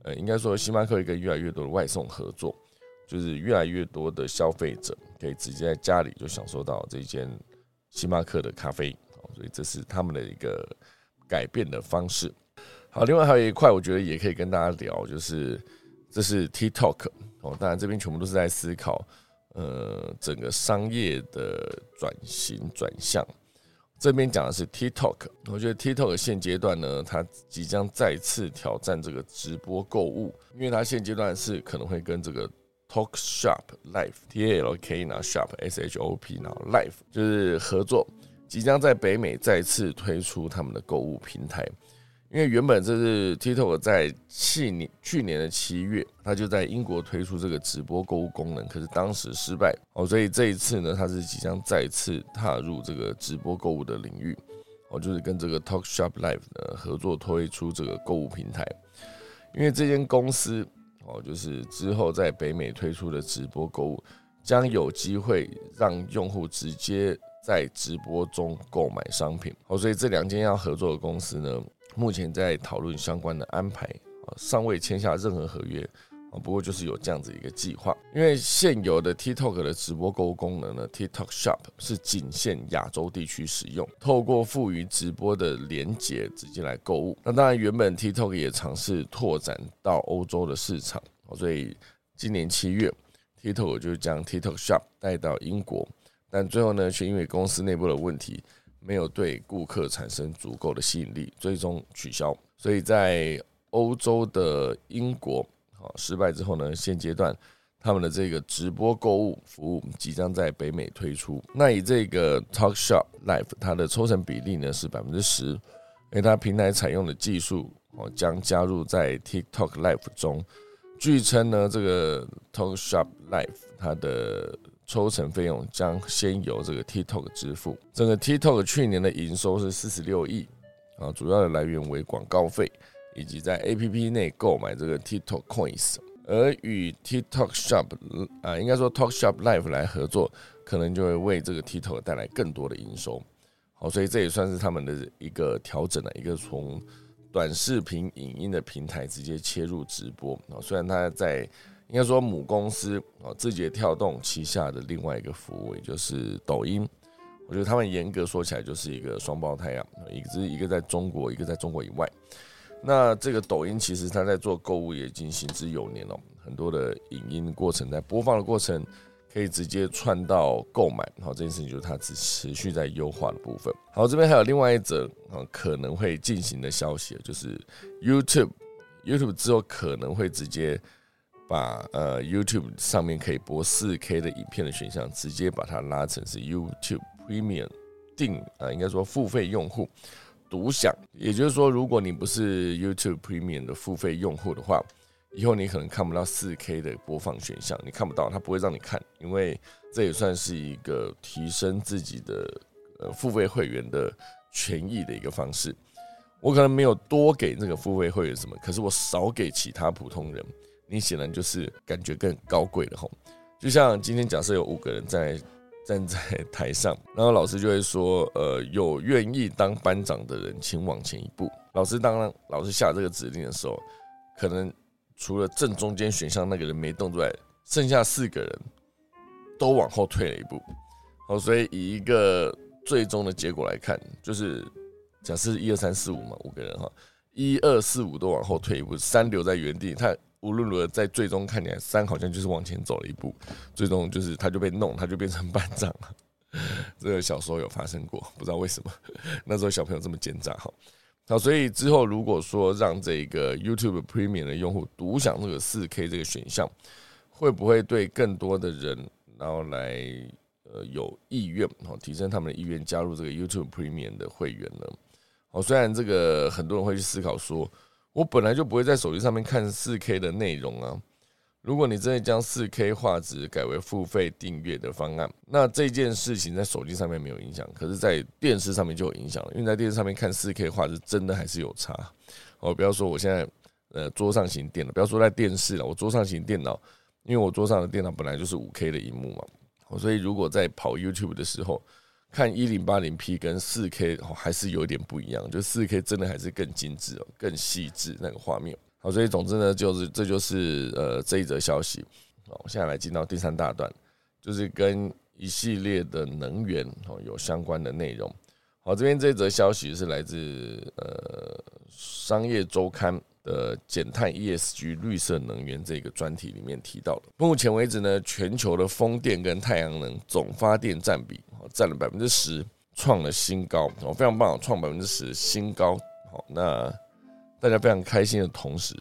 呃，应该说星巴克跟越来越多的外送合作，就是越来越多的消费者可以直接在家里就享受到这间星巴克的咖啡。所以这是他们的一个改变的方式。好，另外还有一块，我觉得也可以跟大家聊，就是这是 TikTok 哦。当然，这边全部都是在思考，呃，整个商业的转型转向。这边讲的是 TikTok，我觉得 TikTok 现阶段呢，它即将再次挑战这个直播购物，因为它现阶段是可能会跟这个 Talk Shop Live T A L K 然后 Shop S H O P 然后 Live 就是合作。即将在北美再次推出他们的购物平台，因为原本这是 TikTok 在去年去年的七月，它就在英国推出这个直播购物功能，可是当时失败。哦，所以这一次呢，它是即将再次踏入这个直播购物的领域。哦，就是跟这个 Talk Shop Live 的合作推出这个购物平台，因为这间公司哦，就是之后在北美推出的直播购物将有机会让用户直接。在直播中购买商品，哦，所以这两间要合作的公司呢，目前在讨论相关的安排啊，尚未签下任何合约啊。不过就是有这样子一个计划，因为现有的 TikTok 的直播购物功能呢，TikTok Shop 是仅限亚洲地区使用，透过赋予直播的连接直接来购物。那当然，原本 TikTok 也尝试拓展到欧洲的市场，所以今年七月，TikTok 就将 TikTok Shop 带到英国。但最后呢，却因为公司内部的问题，没有对顾客产生足够的吸引力，最终取消。所以在欧洲的英国，好失败之后呢，现阶段他们的这个直播购物服务即将在北美推出。那以这个 Talk Shop Live，它的抽成比例呢是百分之十，因为它平台采用的技术哦将加入在 TikTok Live 中。据称呢，这个 Talk Shop Live 它的抽成费用将先由这个 TikTok 支付。整个 TikTok 去年的营收是四十六亿啊，主要的来源为广告费以及在 APP 内购买这个 TikTok Coins。而与 TikTok Shop 啊，应该说 Talk Shop Live 来合作，可能就会为这个 TikTok 带来更多的营收。好，所以这也算是他们的一个调整了，一个从短视频影音的平台直接切入直播啊。虽然他在应该说母公司啊，字节跳动旗下的另外一个服务，也就是抖音。我觉得他们严格说起来就是一个双胞胎啊，一个一个在中国，一个在中国以外。那这个抖音其实它在做购物也已经行之有年了，很多的影音过程在播放的过程可以直接串到购买。好，这件事情就是它只持续在优化的部分。好，这边还有另外一则啊可能会进行的消息，就是 YouTube，YouTube 之后可能会直接。把呃 YouTube 上面可以播四 K 的影片的选项，直接把它拉成是 YouTube Premium 定啊，应该说付费用户独享。也就是说，如果你不是 YouTube Premium 的付费用户的话，以后你可能看不到四 K 的播放选项，你看不到，它不会让你看，因为这也算是一个提升自己的呃付费会员的权益的一个方式。我可能没有多给那个付费会员什么，可是我少给其他普通人。你显然就是感觉更高贵了吼，就像今天假设有五个人在站在台上，然后老师就会说，呃，有愿意当班长的人，请往前一步。老师当然，老师下这个指令的时候，可能除了正中间选项那个人没动之外，剩下四个人都往后退了一步。好，所以以一个最终的结果来看，就是假设一二三四五嘛，五个人哈，一二四五都往后退一步，三留在原地，他。无论如何，在最终看起来，三好像就是往前走了一步，最终就是他就被弄，他就变成班长了。这个小时候有发生过，不知道为什么那时候小朋友这么奸诈哈。好，所以之后如果说让这个 YouTube Premium 的用户独享这个四 K 这个选项，会不会对更多的人然后来呃有意愿，好提升他们的意愿加入这个 YouTube Premium 的会员呢？哦，虽然这个很多人会去思考说。我本来就不会在手机上面看四 K 的内容啊，如果你真的将四 K 画质改为付费订阅的方案，那这件事情在手机上面没有影响，可是，在电视上面就有影响了。因为在电视上面看四 K 画质，真的还是有差。哦，不要说我现在呃桌上型电脑，不要说在电视了，我桌上型电脑，因为我桌上的电脑本来就是五 K 的荧幕嘛，所以如果在跑 YouTube 的时候看一零八零 P 跟四 K 哦还是有点不一样，就四 K 真的还是更精致哦，更细致那个画面。好，所以总之呢，就是这就是呃这一则消息。好，现在来进到第三大段，就是跟一系列的能源哦有相关的内容。好，这边这则消息是来自呃商业周刊的减碳 ESG 绿色能源这个专题里面提到的。目前为止呢，全球的风电跟太阳能总发电占比占了百分之十，创了新高哦，非常棒，创百分之十新高。好，那。大家非常开心的同时，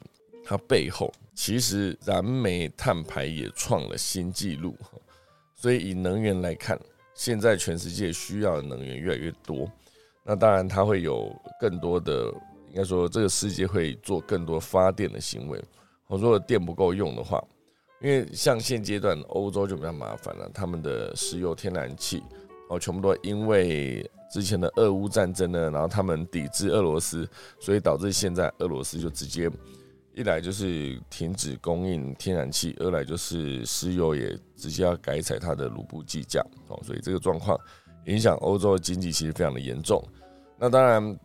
它背后其实燃煤碳排也创了新纪录。所以以能源来看，现在全世界需要的能源越来越多。那当然，它会有更多的，应该说这个世界会做更多发电的行为。我说电不够用的话，因为像现阶段欧洲就比较麻烦了，他们的石油、天然气哦，全部都因为。之前的俄乌战争呢，然后他们抵制俄罗斯，所以导致现在俄罗斯就直接一来就是停止供应天然气，二来就是石油也直接要改采它的卢布计价哦，所以这个状况影响欧洲的经济其实非常的严重。那当然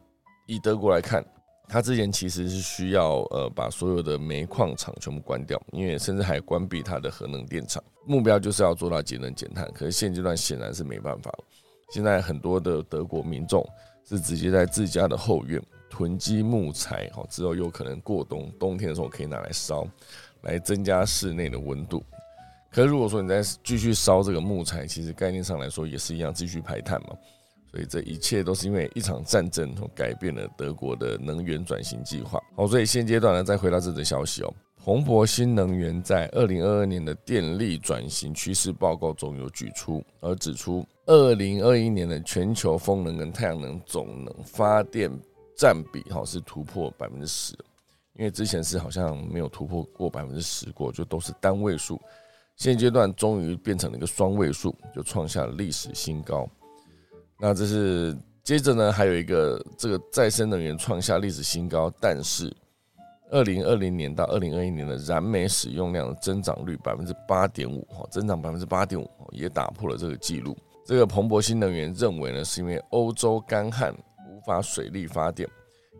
以德国来看，它之前其实是需要呃把所有的煤矿厂全部关掉，因为甚至还关闭它的核能电厂，目标就是要做到节能减碳。可是现阶段显然是没办法了。现在很多的德国民众是直接在自家的后院囤积木材，哦，之后有可能过冬，冬天的时候可以拿来烧，来增加室内的温度。可是如果说你在继续烧这个木材，其实概念上来说也是一样，继续排碳嘛。所以这一切都是因为一场战争，改变了德国的能源转型计划。好，所以现阶段呢，再回到这则消息哦。宏博新能源在二零二二年的电力转型趋势报告中有举出，而指出二零二一年的全球风能跟太阳能总能发电占比哈是突破百分之十，因为之前是好像没有突破过百分之十过，就都是单位数，现阶段终于变成了一个双位数，就创下了历史新高。那这是接着呢，还有一个这个再生能源创下历史新高，但是。二零二零年到二零二一年的燃煤使用量增长率百分之八点五，哈，增长百分之八点五，也打破了这个记录。这个彭博新能源认为呢，是因为欧洲干旱无法水力发电，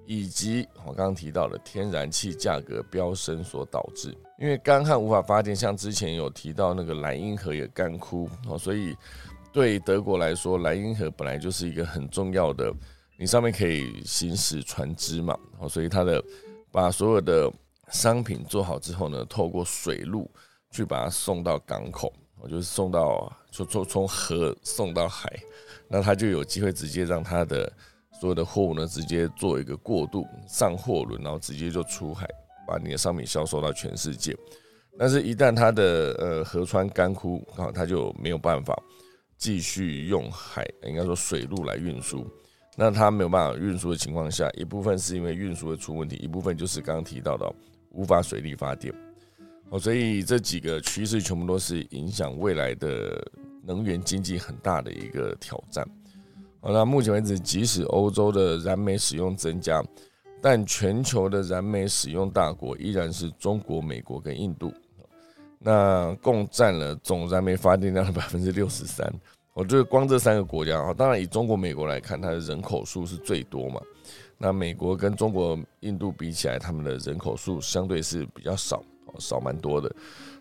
以及我刚刚提到的天然气价格飙升所导致。因为干旱无法发电，像之前有提到那个莱茵河也干枯，哦，所以对德国来说，莱茵河本来就是一个很重要的，你上面可以行驶船只嘛，哦，所以它的。把所有的商品做好之后呢，透过水路去把它送到港口，我就是送到从从从河送到海，那他就有机会直接让他的所有的货物呢，直接做一个过渡上货轮，然后直接就出海，把你的商品销售到全世界。但是，一旦它的呃河川干枯啊，它就没有办法继续用海，应该说水路来运输。那它没有办法运输的情况下，一部分是因为运输会出问题，一部分就是刚刚提到的无法水力发电。哦，所以这几个趋势全部都是影响未来的能源经济很大的一个挑战。好，那目前为止，即使欧洲的燃煤使用增加，但全球的燃煤使用大国依然是中国、美国跟印度，那共占了总燃煤发电量的百分之六十三。我觉得光这三个国家啊，当然以中国、美国来看，它的人口数是最多嘛。那美国跟中国、印度比起来，他们的人口数相对是比较少，少蛮多的。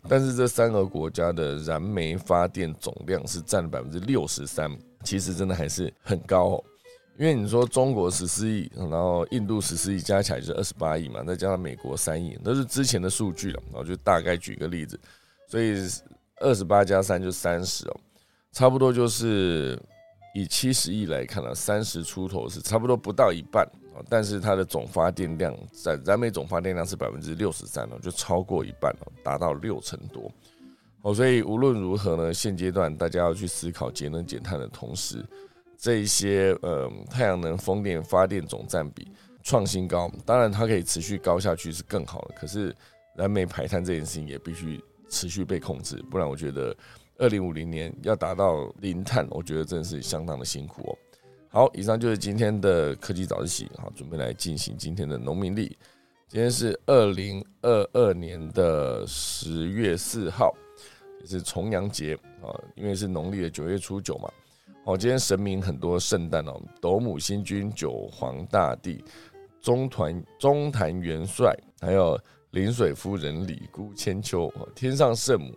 但是这三个国家的燃煤发电总量是占了百分之六十三，其实真的还是很高。哦因为你说中国十四亿，然后印度十四亿，加起来就是二十八亿嘛，再加上美国三亿，那是之前的数据了。我就大概举个例子，所以二十八加三就三十哦。差不多就是以七十亿来看呢，三十出头是差不多不到一半啊，但是它的总发电量在燃煤总发电量是百分之六十三哦，就超过一半哦，达到六成多。哦，所以无论如何呢，现阶段大家要去思考节能减碳的同时，这一些呃太阳能、风电发电总占比创新高，当然它可以持续高下去是更好的，可是燃煤排碳这件事情也必须持续被控制，不然我觉得二零五零年要达到零碳，我觉得真的是相当的辛苦哦。好，以上就是今天的科技早自习，好，准备来进行今天的农民历。今天是二零二二年的十月四号，也是重阳节啊，因为是农历的九月初九嘛。好，今天神明很多圣诞哦，斗母星君、九皇大帝、中团中坛元帅，还有临水夫人、李姑千秋、天上圣母。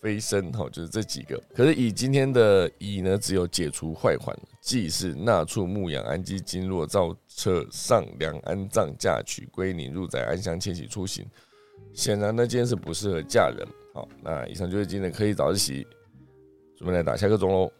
飞升哈，就是这几个。可是乙今天的乙呢，只有解除坏环，祭祀纳畜牧养安基经络造车上梁安葬嫁娶归宁入宅安乡迁徙出行。显然呢，今天是不适合嫁人。好，那以上就是今天的科技早自习，准备来打下课钟喽。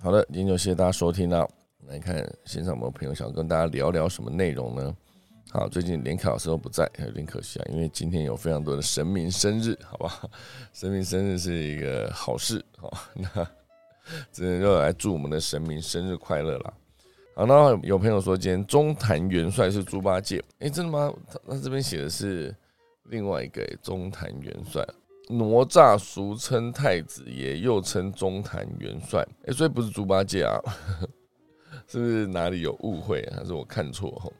好的，今天就谢谢大家收听了。来看线上有没有朋友想跟大家聊聊什么内容呢？好，最近连凯老师都不在，有点可惜啊，因为今天有非常多的神明生日，好吧？神明生日是一个好事，好，那只能就来祝我们的神明生日快乐啦。好，那有朋友说今天中坛元帅是猪八戒，哎，真的吗？他他这边写的是另外一个中坛元帅。哪吒俗称太子爷，又称中坛元帅。哎，所以不是猪八戒啊？是不是哪里有误会？还是我看错？哈，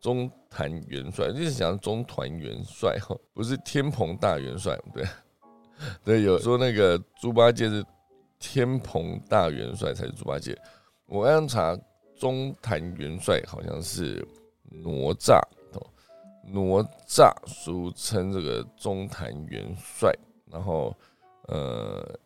中坛元帅就是想中团元帅哈，不是天蓬大元帅。对，对，有说那个猪八戒是天蓬大元帅才是猪八戒。我刚刚查中坛元帅好像是哪吒。哪吒俗称这个中坛元帅，然后呃，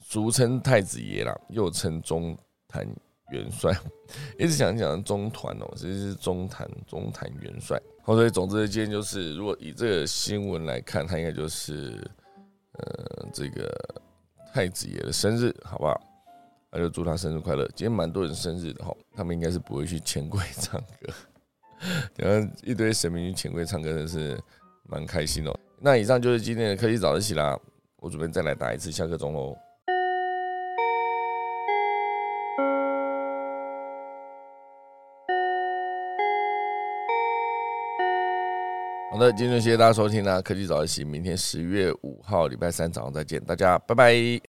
俗称太子爷啦，又称中坛元帅。一直想讲中团哦，其实是中坛中坛元帅。好，所以总之今天就是，如果以这个新闻来看，他应该就是呃这个太子爷的生日，好不好？那就祝他生日快乐。今天蛮多人生日的哈，他们应该是不会去千柜唱歌。然后一堆神明去钱柜唱歌，真是蛮开心哦。那以上就是今天的科技早自习啦，我准备再来打一次下课钟喽。好的，今天谢谢大家收听啦，科技早自习，明天十月五号礼拜三早上再见，大家拜拜。